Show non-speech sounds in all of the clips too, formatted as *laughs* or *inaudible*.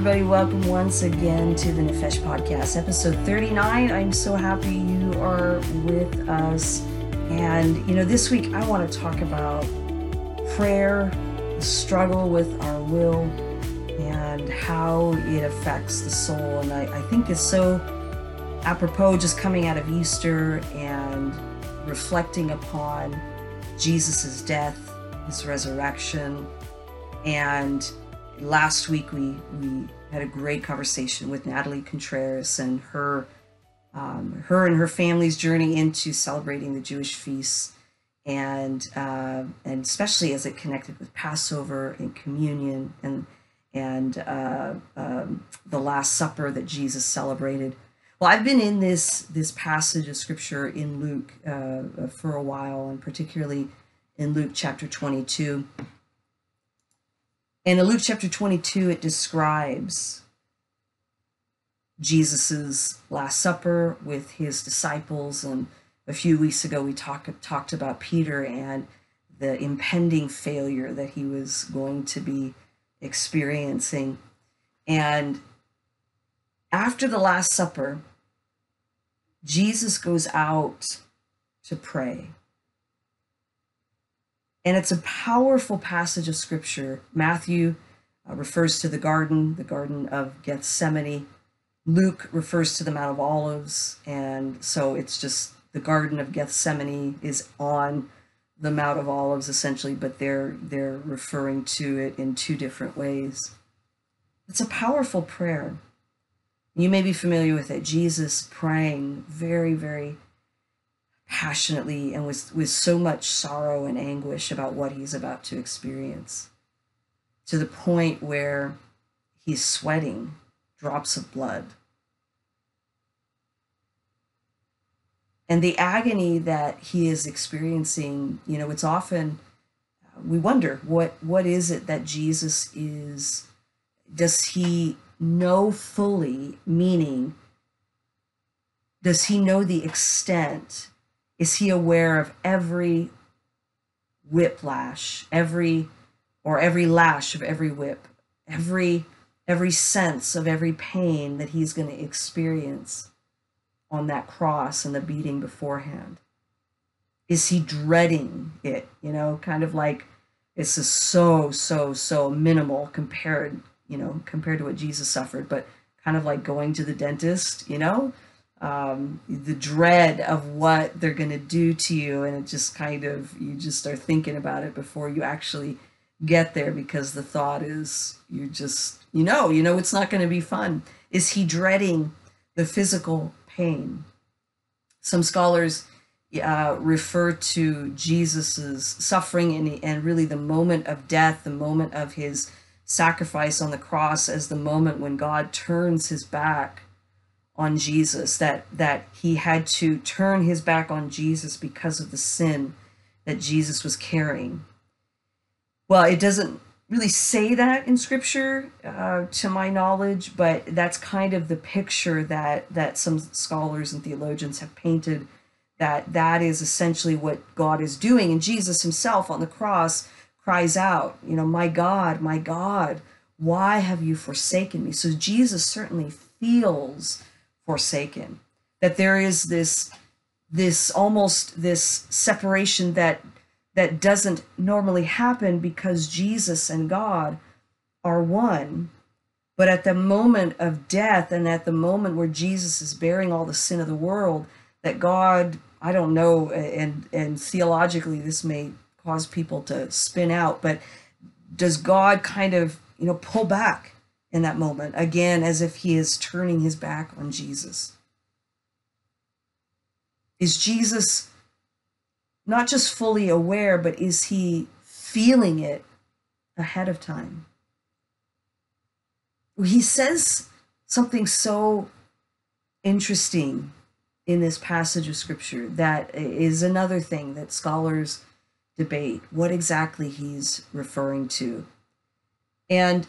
everybody. Welcome once again to the Nefesh Podcast, episode 39. I'm so happy you are with us. And, you know, this week I want to talk about prayer, the struggle with our will, and how it affects the soul. And I, I think it's so apropos just coming out of Easter and reflecting upon Jesus' death, his resurrection, and last week we we had a great conversation with Natalie Contreras and her um, her and her family's journey into celebrating the Jewish feasts and uh, and especially as it connected with Passover and communion and and uh, um, the Last Supper that Jesus celebrated. Well, I've been in this this passage of scripture in Luke uh, for a while, and particularly in Luke chapter 22. And in Luke chapter 22, it describes Jesus's Last Supper with his disciples. And a few weeks ago, we talk, talked about Peter and the impending failure that he was going to be experiencing. And after the Last Supper, Jesus goes out to pray. And it's a powerful passage of scripture. Matthew uh, refers to the garden, the Garden of Gethsemane. Luke refers to the Mount of Olives. And so it's just the Garden of Gethsemane is on the Mount of Olives essentially, but they're they're referring to it in two different ways. It's a powerful prayer. You may be familiar with it. Jesus praying very, very passionately and with, with so much sorrow and anguish about what he's about to experience to the point where he's sweating drops of blood. And the agony that he is experiencing, you know, it's often uh, we wonder what what is it that Jesus is does he know fully meaning does he know the extent is he aware of every whiplash, every or every lash of every whip, every every sense of every pain that he's going to experience on that cross and the beating beforehand? Is he dreading it? You know, kind of like it's just so so so minimal compared, you know, compared to what Jesus suffered, but kind of like going to the dentist, you know, um, the dread of what they're going to do to you and it just kind of you just are thinking about it before you actually get there because the thought is you just you know you know it's not going to be fun. Is he dreading the physical pain? Some scholars uh, refer to jesus's suffering and, and really the moment of death the moment of his sacrifice on the cross as the moment when god turns his back on Jesus, that, that he had to turn his back on Jesus because of the sin that Jesus was carrying. Well, it doesn't really say that in scripture uh, to my knowledge, but that's kind of the picture that, that some scholars and theologians have painted that that is essentially what God is doing. And Jesus himself on the cross cries out, you know, my God, my God, why have you forsaken me? So Jesus certainly feels forsaken. That there is this this almost this separation that that doesn't normally happen because Jesus and God are one. But at the moment of death and at the moment where Jesus is bearing all the sin of the world that God I don't know and and theologically this may cause people to spin out but does God kind of you know pull back in that moment, again, as if he is turning his back on Jesus. Is Jesus not just fully aware, but is he feeling it ahead of time? He says something so interesting in this passage of scripture that is another thing that scholars debate what exactly he's referring to. And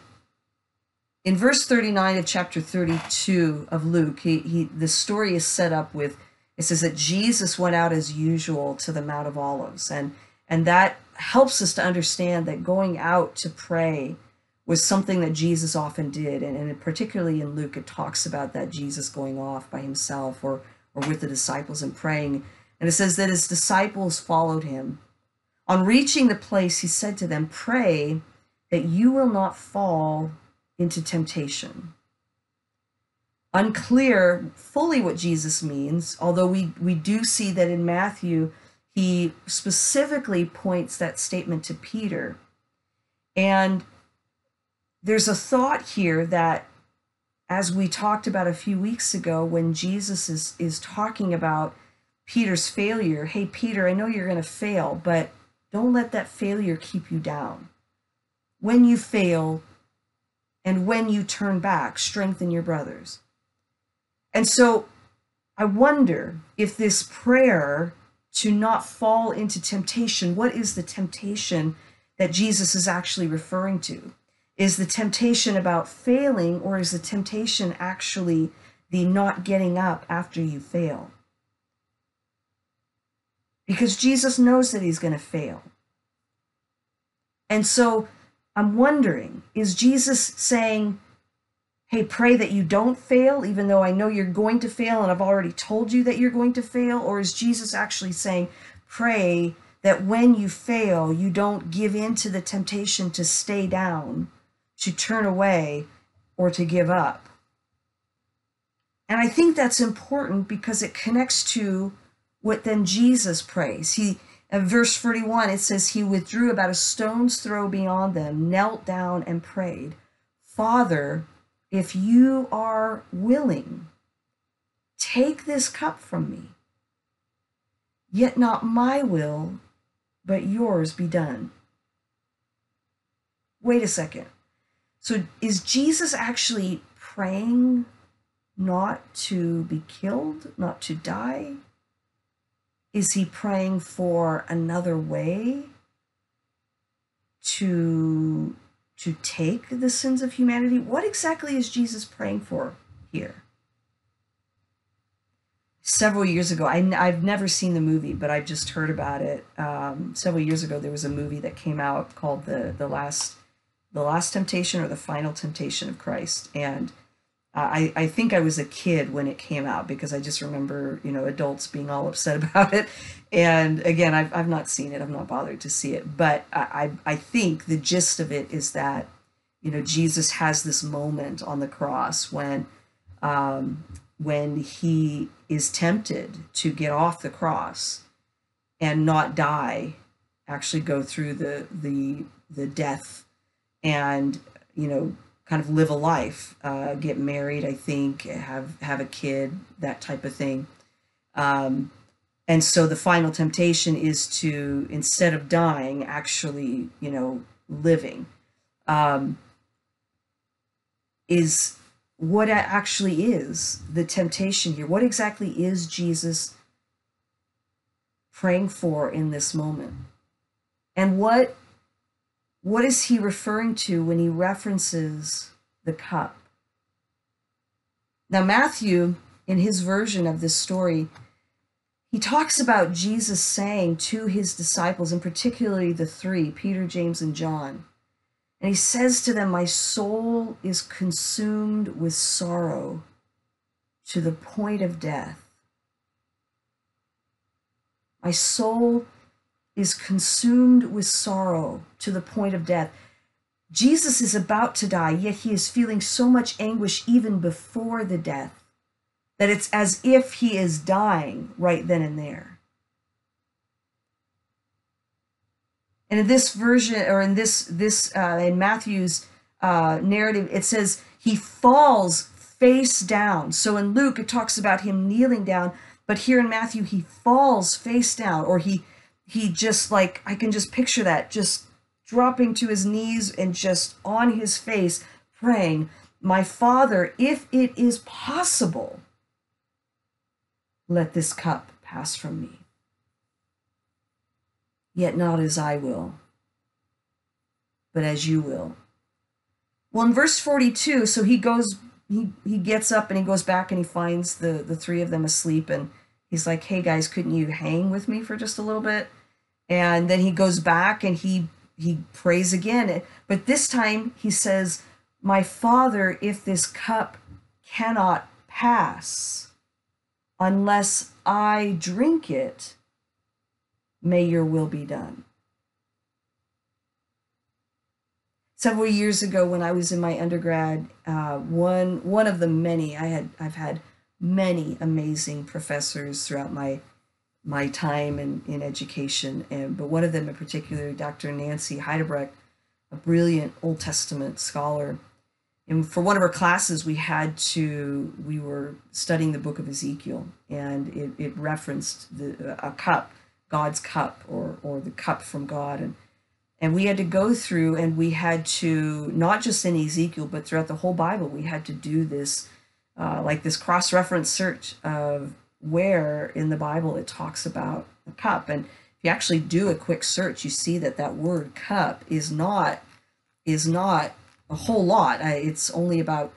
in verse 39 of chapter 32 of Luke, he, he the story is set up with it says that Jesus went out as usual to the Mount of Olives. And and that helps us to understand that going out to pray was something that Jesus often did. And, and particularly in Luke, it talks about that Jesus going off by himself or, or with the disciples and praying. And it says that his disciples followed him. On reaching the place, he said to them, Pray that you will not fall into temptation. Unclear fully what Jesus means, although we, we do see that in Matthew, he specifically points that statement to Peter. And there's a thought here that, as we talked about a few weeks ago, when Jesus is, is talking about Peter's failure, hey, Peter, I know you're going to fail, but don't let that failure keep you down. When you fail and when you turn back, strengthen your brothers. And so I wonder if this prayer to not fall into temptation, what is the temptation that Jesus is actually referring to? Is the temptation about failing, or is the temptation actually the not getting up after you fail? Because Jesus knows that he's going to fail. And so I'm wondering is Jesus saying, hey, pray that you don't fail, even though I know you're going to fail and I've already told you that you're going to fail? Or is Jesus actually saying, pray that when you fail, you don't give in to the temptation to stay down, to turn away, or to give up? And I think that's important because it connects to what then Jesus prays. He in verse 41, it says, He withdrew about a stone's throw beyond them, knelt down, and prayed, Father, if you are willing, take this cup from me. Yet not my will, but yours be done. Wait a second. So is Jesus actually praying not to be killed, not to die? Is he praying for another way to to take the sins of humanity? What exactly is Jesus praying for here? Several years ago, I, have never seen the movie, but I've just heard about it. Um, several years ago, there was a movie that came out called the the last the last temptation or the final temptation of Christ, and I, I think I was a kid when it came out because I just remember, you know, adults being all upset *laughs* about it. And again, I've, I've not seen it. I'm not bothered to see it. But I, I think the gist of it is that, you know, Jesus has this moment on the cross when, um, when he is tempted to get off the cross and not die, actually go through the, the, the death and, you know, kind of live a life, uh, get married, I think, have have a kid, that type of thing. Um, and so the final temptation is to instead of dying, actually, you know, living. Um, is what actually is the temptation here? What exactly is Jesus praying for in this moment? And what what is he referring to when he references the cup? Now, Matthew, in his version of this story, he talks about Jesus saying to his disciples, and particularly the three, Peter, James, and John, and he says to them, My soul is consumed with sorrow to the point of death. My soul is consumed with sorrow to the point of death. Jesus is about to die, yet he is feeling so much anguish even before the death that it's as if he is dying right then and there. And in this version, or in this this uh, in Matthew's uh, narrative, it says he falls face down. So in Luke, it talks about him kneeling down, but here in Matthew, he falls face down, or he he just like I can just picture that just dropping to his knees and just on his face praying, My Father, if it is possible, let this cup pass from me. Yet not as I will, but as you will. Well, in verse 42, so he goes, he, he gets up and he goes back and he finds the, the three of them asleep and he's like, hey guys, couldn't you hang with me for just a little bit? And then he goes back and he he prays again, but this time he says, "My Father, if this cup cannot pass unless I drink it, may your will be done." Several years ago, when I was in my undergrad, uh, one one of the many I had I've had many amazing professors throughout my my time in, in education, and but one of them in particular, Dr. Nancy Heidebrecht, a brilliant Old Testament scholar. And for one of our classes, we had to we were studying the book of Ezekiel, and it, it referenced the a cup, God's cup, or or the cup from God, and and we had to go through and we had to not just in Ezekiel, but throughout the whole Bible, we had to do this uh, like this cross reference search of where in the Bible it talks about a cup. And if you actually do a quick search, you see that that word cup is not is not a whole lot. It's only about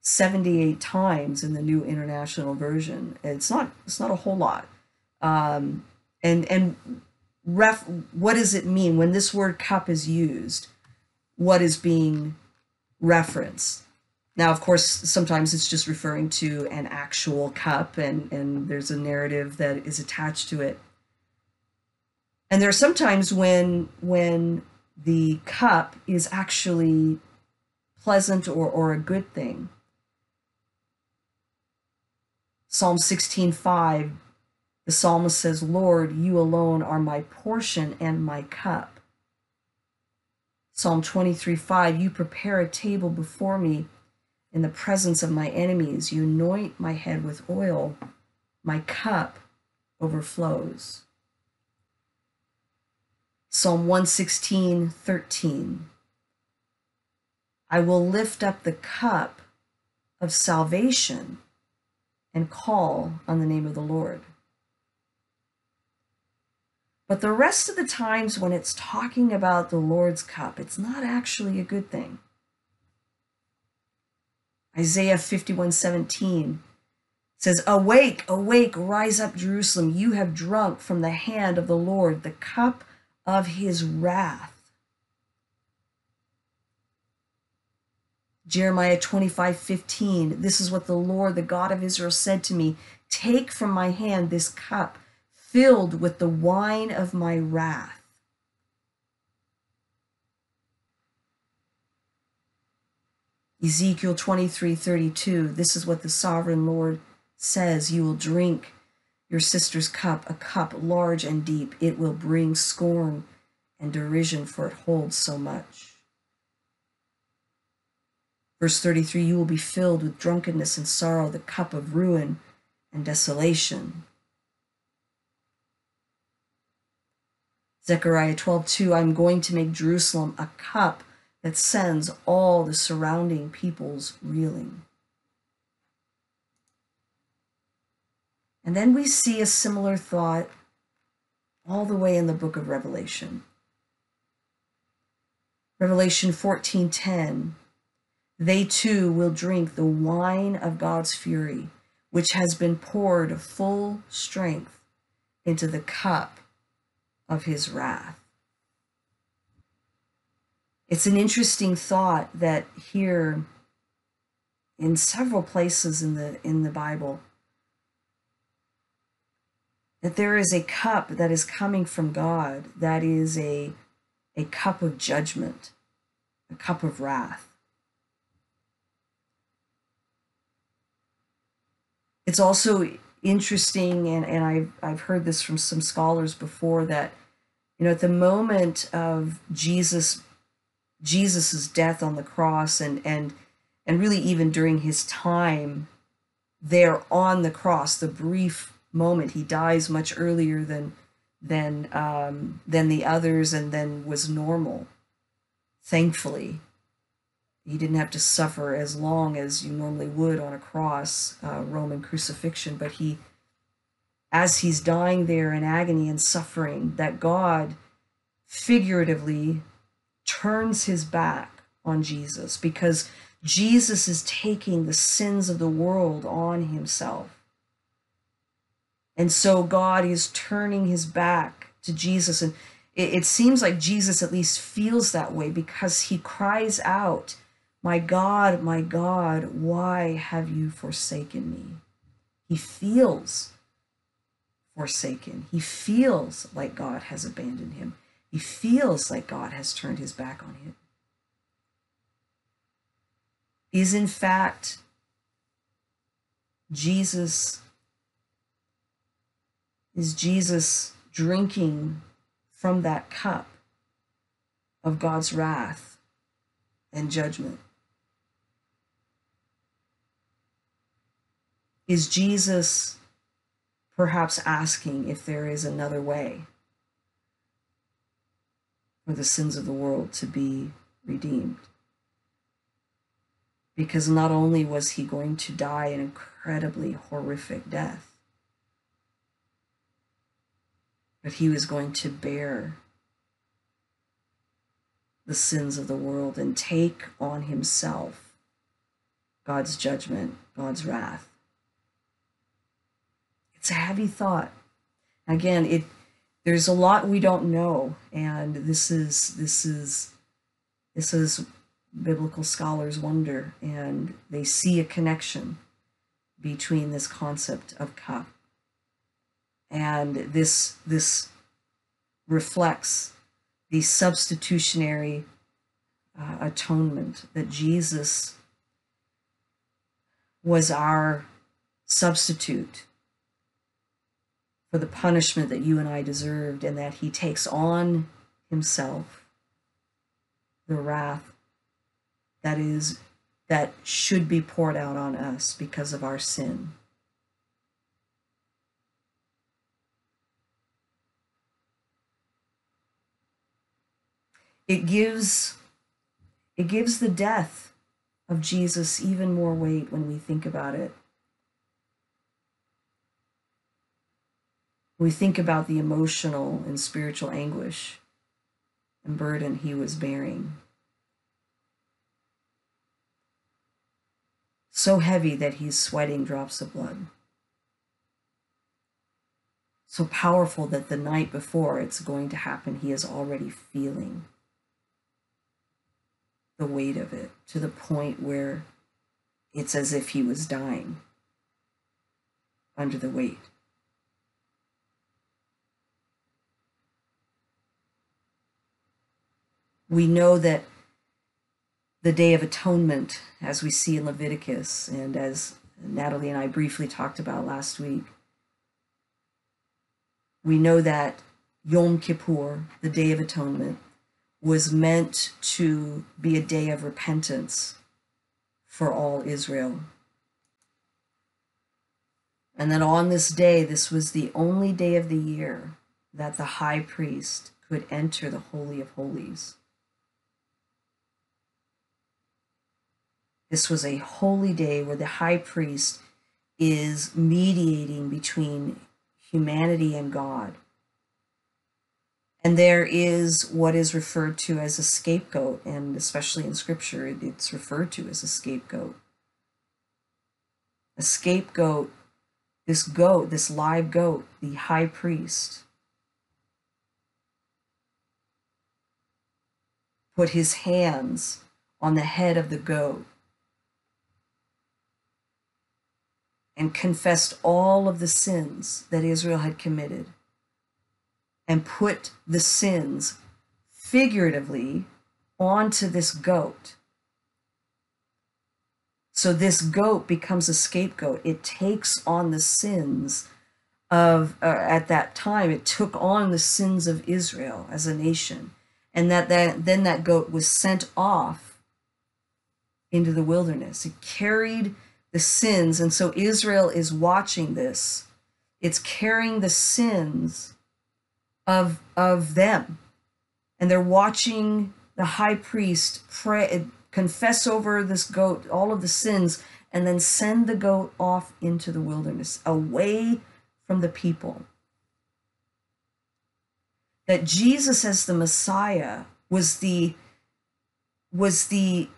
78 times in the New International Version. It's not it's not a whole lot. Um, and and ref what does it mean when this word cup is used? What is being referenced? Now, of course, sometimes it's just referring to an actual cup and, and there's a narrative that is attached to it. And there are sometimes when when the cup is actually pleasant or, or a good thing. Psalm 16:5 the psalmist says, "Lord, you alone are my portion and my cup." Psalm 23:5 You prepare a table before me in the presence of my enemies. You anoint my head with oil, my cup overflows. Psalm 116, 13. I will lift up the cup of salvation and call on the name of the Lord. But the rest of the times when it's talking about the Lord's cup, it's not actually a good thing. Isaiah 51 17 says, Awake, awake, rise up, Jerusalem. You have drunk from the hand of the Lord the cup of his wrath. Jeremiah 25 15. This is what the Lord, the God of Israel, said to me Take from my hand this cup filled with the wine of my wrath. Ezekiel 23 32, this is what the sovereign Lord says You will drink your sister's cup, a cup large and deep. It will bring scorn and derision, for it holds so much. Verse 33 You will be filled with drunkenness and sorrow, the cup of ruin and desolation. Zechariah 12 2 I'm going to make Jerusalem a cup that sends all the surrounding peoples reeling. And then we see a similar thought all the way in the book of Revelation. Revelation 14:10 They too will drink the wine of God's fury, which has been poured full strength into the cup of his wrath. It's an interesting thought that here in several places in the in the Bible that there is a cup that is coming from God that is a a cup of judgment, a cup of wrath. It's also interesting, and, and I've, I've heard this from some scholars before, that you know at the moment of Jesus Jesus's death on the cross and and and really even during his time there on the cross, the brief moment he dies much earlier than than um, than the others, and then was normal. Thankfully, he didn't have to suffer as long as you normally would on a cross, uh, Roman crucifixion. But he, as he's dying there in agony and suffering, that God figuratively turns his back on Jesus because Jesus is taking the sins of the world on himself. And so God is turning his back to Jesus. And it, it seems like Jesus at least feels that way because he cries out, My God, my God, why have you forsaken me? He feels forsaken. He feels like God has abandoned him. He feels like God has turned his back on him. Is in fact Jesus is Jesus drinking from that cup of God's wrath and judgment? Is Jesus perhaps asking if there is another way for the sins of the world to be redeemed? Because not only was he going to die an incredibly horrific death, but he was going to bear the sins of the world and take on himself God's judgment, God's wrath. It's a heavy thought. Again, it there's a lot we don't know, and this is this is this is biblical scholars wonder, and they see a connection between this concept of cup. And this this reflects the substitutionary uh, atonement that Jesus was our substitute for the punishment that you and I deserved, and that he takes on himself the wrath that is that should be poured out on us because of our sin. it gives it gives the death of Jesus even more weight when we think about it. We think about the emotional and spiritual anguish and burden he was bearing. So heavy that he's sweating drops of blood. So powerful that the night before it's going to happen, he is already feeling the weight of it to the point where it's as if he was dying under the weight. We know that the Day of Atonement, as we see in Leviticus, and as Natalie and I briefly talked about last week, we know that Yom Kippur, the Day of Atonement, was meant to be a day of repentance for all Israel. And that on this day, this was the only day of the year that the high priest could enter the Holy of Holies. This was a holy day where the high priest is mediating between humanity and God and there is what is referred to as a scapegoat, and especially in scripture, it's referred to as a scapegoat. A scapegoat, this goat, this live goat, the high priest, put his hands on the head of the goat and confessed all of the sins that Israel had committed and put the sins figuratively onto this goat. So this goat becomes a scapegoat. It takes on the sins of, uh, at that time, it took on the sins of Israel as a nation. And that, that then that goat was sent off into the wilderness. It carried the sins. And so Israel is watching this. It's carrying the sins of of them and they're watching the high priest pray confess over this goat all of the sins and then send the goat off into the wilderness away from the people that Jesus as the Messiah was the was the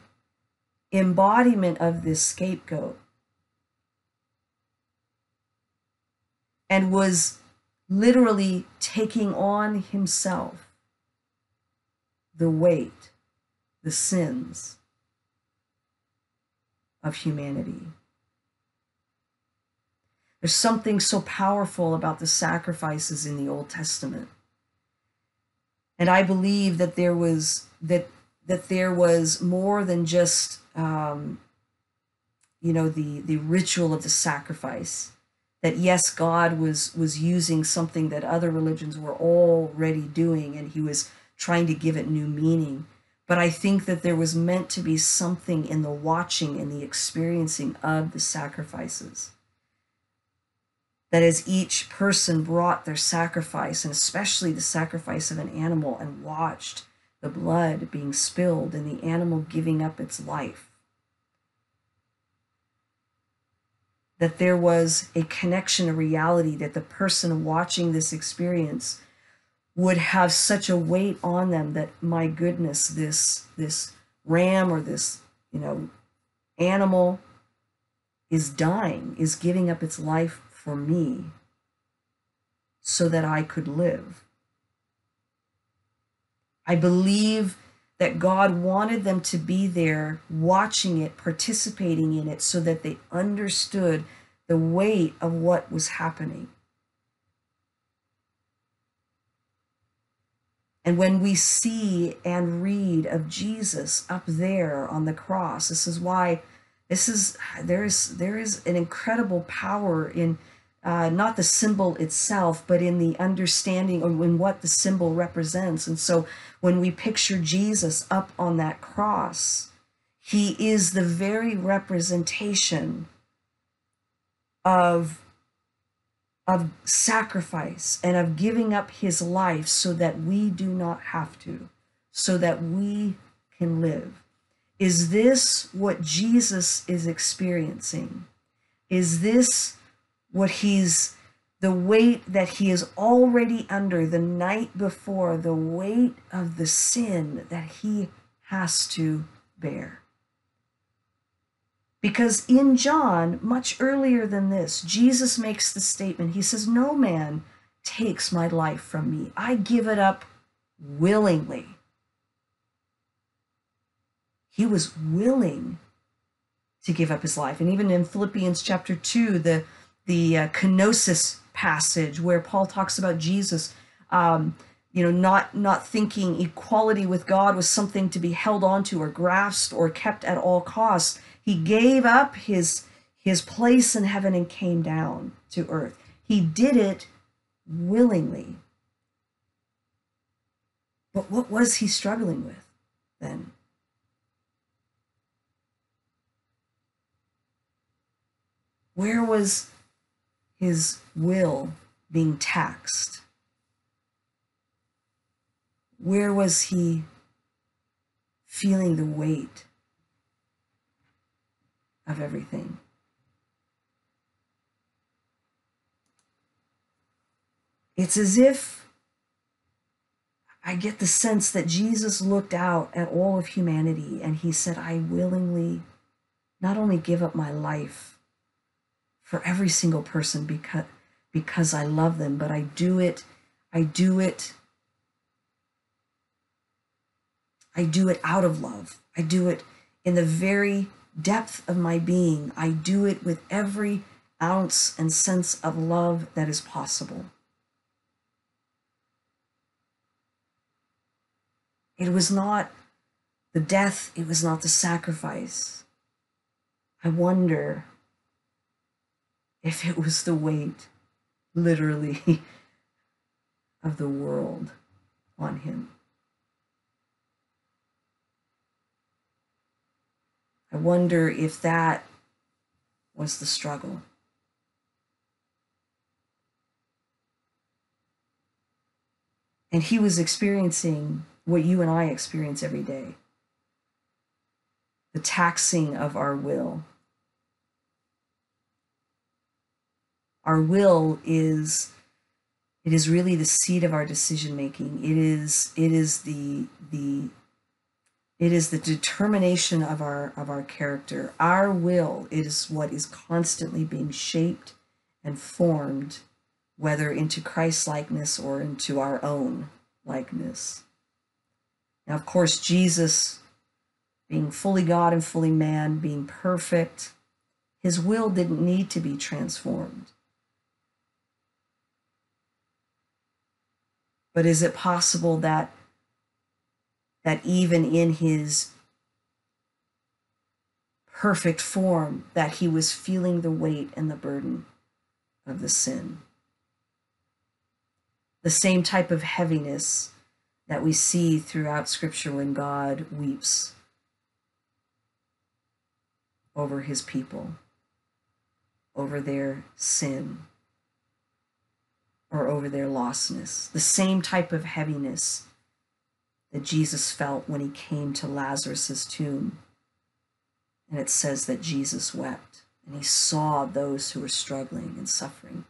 embodiment of this scapegoat and was literally taking on himself the weight, the sins of humanity. There's something so powerful about the sacrifices in the Old Testament. And I believe that there was that that there was more than just um, you know the the ritual of the sacrifice that yes god was was using something that other religions were already doing and he was trying to give it new meaning. But i think that there was meant to be something in the watching and the experiencing of the sacrifices. That as each person brought their sacrifice and especially the sacrifice of an animal and watched the blood being spilled and the animal giving up its life that there was a connection, a reality that the person watching this experience would have such a weight on them that my goodness, this this ram or this you know animal is dying, is giving up its life for me so that I could live. I believe that God wanted them to be there watching it, participating in it, so that they understood the weight of what was happening. And when we see and read of Jesus up there on the cross, this is why this is there is there is an incredible power in uh, not the symbol itself, but in the understanding of in what the symbol represents. And so when we picture Jesus up on that cross, he is the very representation of, of sacrifice and of giving up his life so that we do not have to, so that we can live. Is this what Jesus is experiencing? Is this what he's the weight that he is already under the night before, the weight of the sin that he has to bear. Because in John, much earlier than this, Jesus makes the statement He says, No man takes my life from me, I give it up willingly. He was willing to give up his life. And even in Philippians chapter 2, the the uh, kenosis passage where Paul talks about Jesus, um, you know, not not thinking equality with God was something to be held onto or grasped or kept at all costs. He gave up his his place in heaven and came down to earth. He did it willingly. But what was he struggling with then? Where was his will being taxed? Where was he feeling the weight of everything? It's as if I get the sense that Jesus looked out at all of humanity and he said, I willingly not only give up my life for every single person because because I love them, but I do it I do it I do it out of love. I do it in the very depth of my being. I do it with every ounce and sense of love that is possible. It was not the death, it was not the sacrifice. I wonder if it was the weight, literally, *laughs* of the world on him. I wonder if that was the struggle. And he was experiencing what you and I experience every day the taxing of our will, our will is it is really the seat of our decision making it is it is the the it is the determination of our of our character. Our will is what is constantly being shaped and formed whether into christ likeness or into our own likeness. Now, of course, Jesus, being fully God and fully man, being perfect, his will didn't need to be transformed. But is it possible that that even in his perfect form that he was feeling the weight and the burden of the sin? The same type of heaviness that we see throughout scripture when God weeps over his people, over their sin or over their lostness. The same type of heaviness that Jesus felt when he came to Lazarus's tomb. And it says that Jesus wept and he saw those who were struggling and suffering.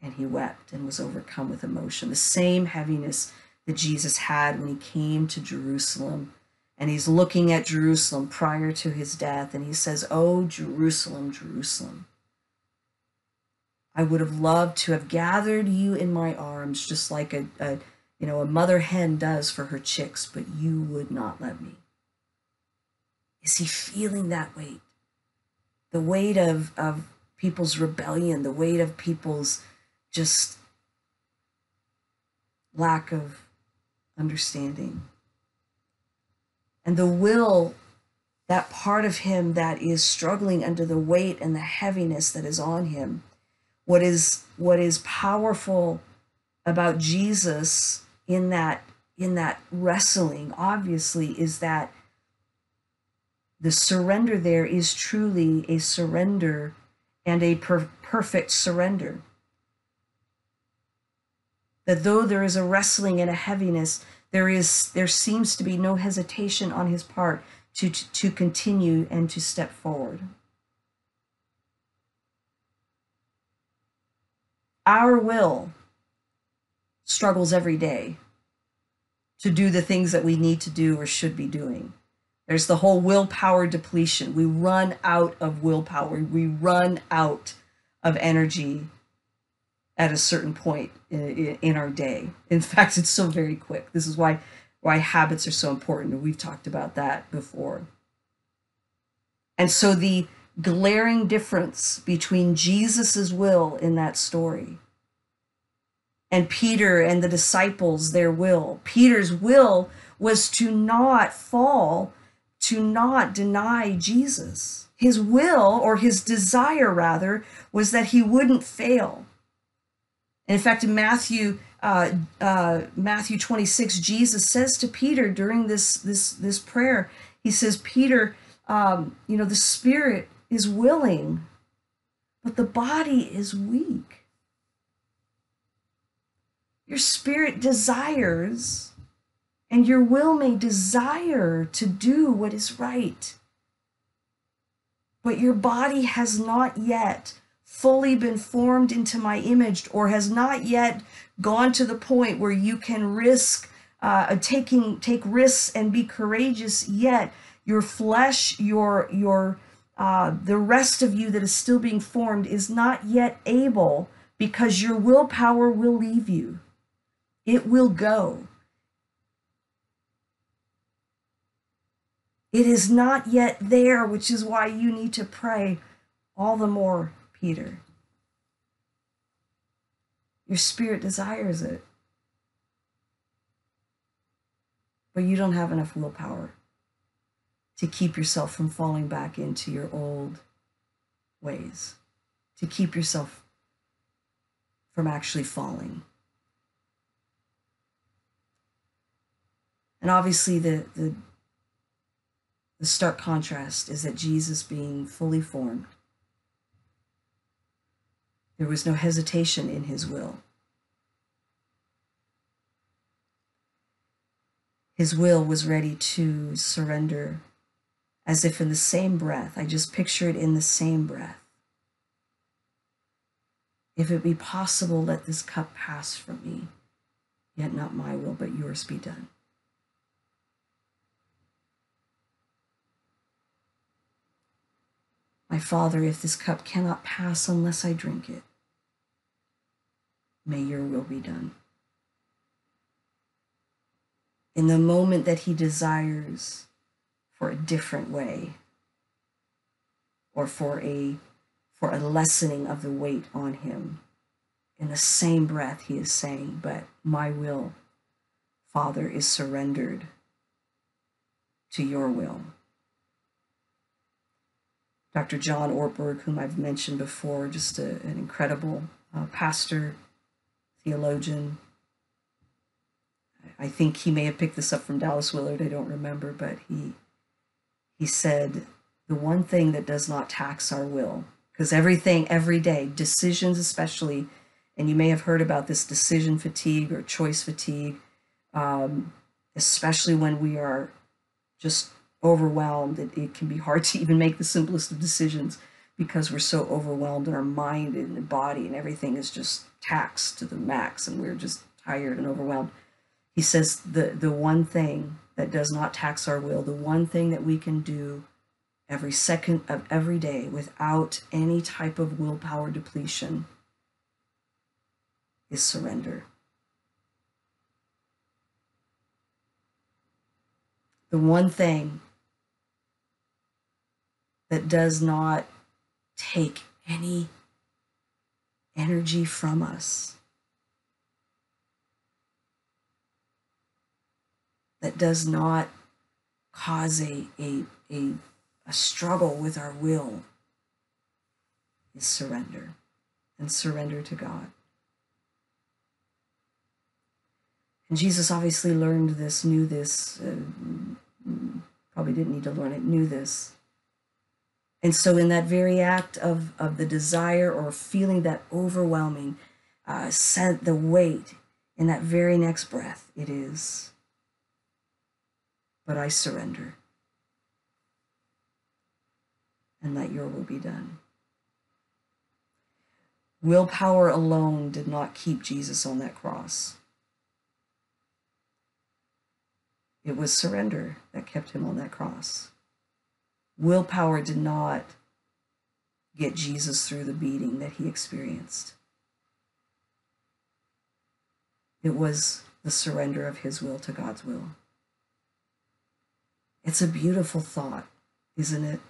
And he wept and was overcome with emotion. The same heaviness that Jesus had when he came to Jerusalem. And he's looking at Jerusalem prior to his death. And he says, Oh, Jerusalem, Jerusalem I would have loved to have gathered you in my arms, just like a, a you know a mother hen does for her chicks, but you would not let me. Is he feeling that weight? The weight of, of people's rebellion, the weight of people's just lack of understanding. And the will, that part of him that is struggling under the weight and the heaviness that is on him, what is what is powerful about Jesus in that in that wrestling obviously is that the surrender there is truly a surrender and a per- perfect surrender. That though there is a wrestling and a heaviness there is there seems to be no hesitation on his part to to, to continue and to step forward our will struggles every day to do the things that we need to do or should be doing. There's the whole willpower depletion. We run out of willpower. We run out of energy at a certain point in, in, our day. In *laughs* fact, it's so very quick. This is why why habits are so important. We've talked about that before. And so the glaring difference between Jesus's will in that story and Peter and the disciples their will. Peter's will was to not fall, to not deny Jesus. His will, or his desire rather, was that he wouldn't fail. And in fact, in Matthew uh, uh, Matthew 26, Jesus says to Peter during this this this prayer, he says, Peter, um, you know, the spirit is willing, but the body is weak. Your spirit desires, and your will may desire to do what is right. But your body has not yet fully been formed into my image or has not yet gone to the point where you can risk uh, taking take risks and be courageous yet your flesh your your uh, the rest of you that is still being formed is not yet able because your willpower will leave you. It will go. It is not yet there, which is why you need to pray all the more, Peter. Your spirit desires it, but you don't have enough willpower to keep yourself from falling back into your old ways, to keep yourself from actually falling. And obviously, the, the, the stark contrast is that Jesus, being fully formed, there was no hesitation in his will. His will was ready to surrender as if in the same breath. I just picture it in the same breath. If it be possible, let this cup pass from me, yet not my will, but yours be done. My Father, if this cup cannot pass unless I drink it, may your will be done. in the moment that he desires for a different way or for a for a lessening of the weight on him. In the same breath he is saying but my will father is surrendered to your will. Dr john ortberg whom i've mentioned before just a, an incredible uh, pastor theologian. I think he may have picked this up from Dallas Willard, I don't remember, but he he said the one thing that does not tax our will, because everything every day, decisions especially, and you may have heard about this decision fatigue or choice fatigue, um, especially when we are just overwhelmed. It, it can be hard *laughs* to even make the simplest of decisions because we're so overwhelmed in our mind and the body and everything is just taxed to the max and we're just tired and overwhelmed he says the, the one thing that does not tax our will, the one thing that we can do every second of every day without any type of willpower depletion is surrender. The one thing that does not take any energy from us that does not cause a, a, a, a struggle with our will is surrender and surrender to God. And Jesus obviously learned this, knew this, uh, probably didn't need to learn it, knew this. And so, in that very act of, of the desire or feeling that overwhelming, uh, sent the weight in that very next breath, it is but I surrender. And let your will be done. Willpower alone did not keep Jesus on that cross. It was surrender that kept him on that cross. Willpower did not get Jesus through the beating that he experienced. It was the surrender of his will to God's will. It's a beautiful thought, isn't it?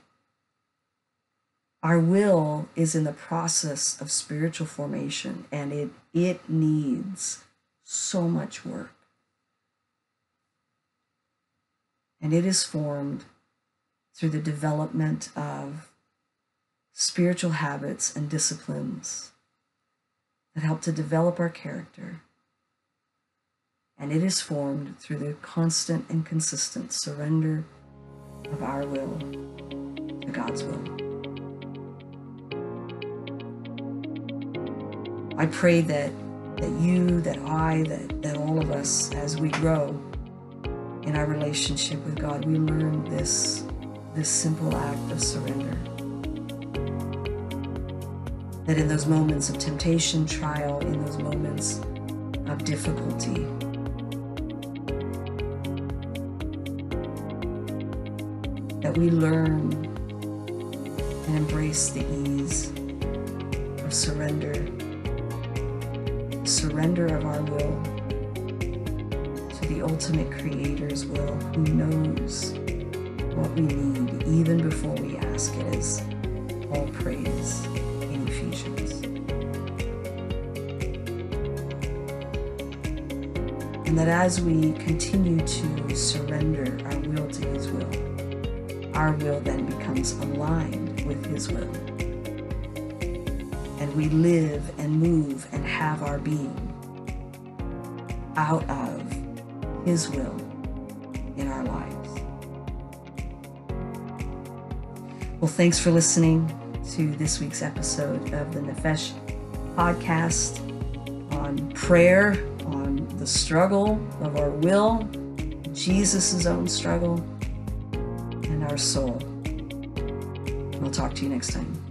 Our will is in the process of spiritual formation and it, it needs so much work. And it is formed through the development of spiritual habits and disciplines that help to develop our character and it is formed through the constant and consistent surrender of our will to God's will. I pray that that you, that I, that, that all of us, as we grow in our relationship with God, we learn this, this simple act of surrender. That in those moments of temptation, trial, in those moments of difficulty, that we learn and embrace the ease of surrender, surrender of our will to the ultimate Creator's will who knows what we need even before we ask it, as Paul prays in Ephesians. And that as we continue to surrender our will to His will, our will then becomes aligned with His will. And we live and move and have our being out of His will in our lives. Well, thanks for listening to this week's episode of the Nefesh podcast on prayer, on the struggle of our will, Jesus' own struggle our soul. We'll talk to you next time.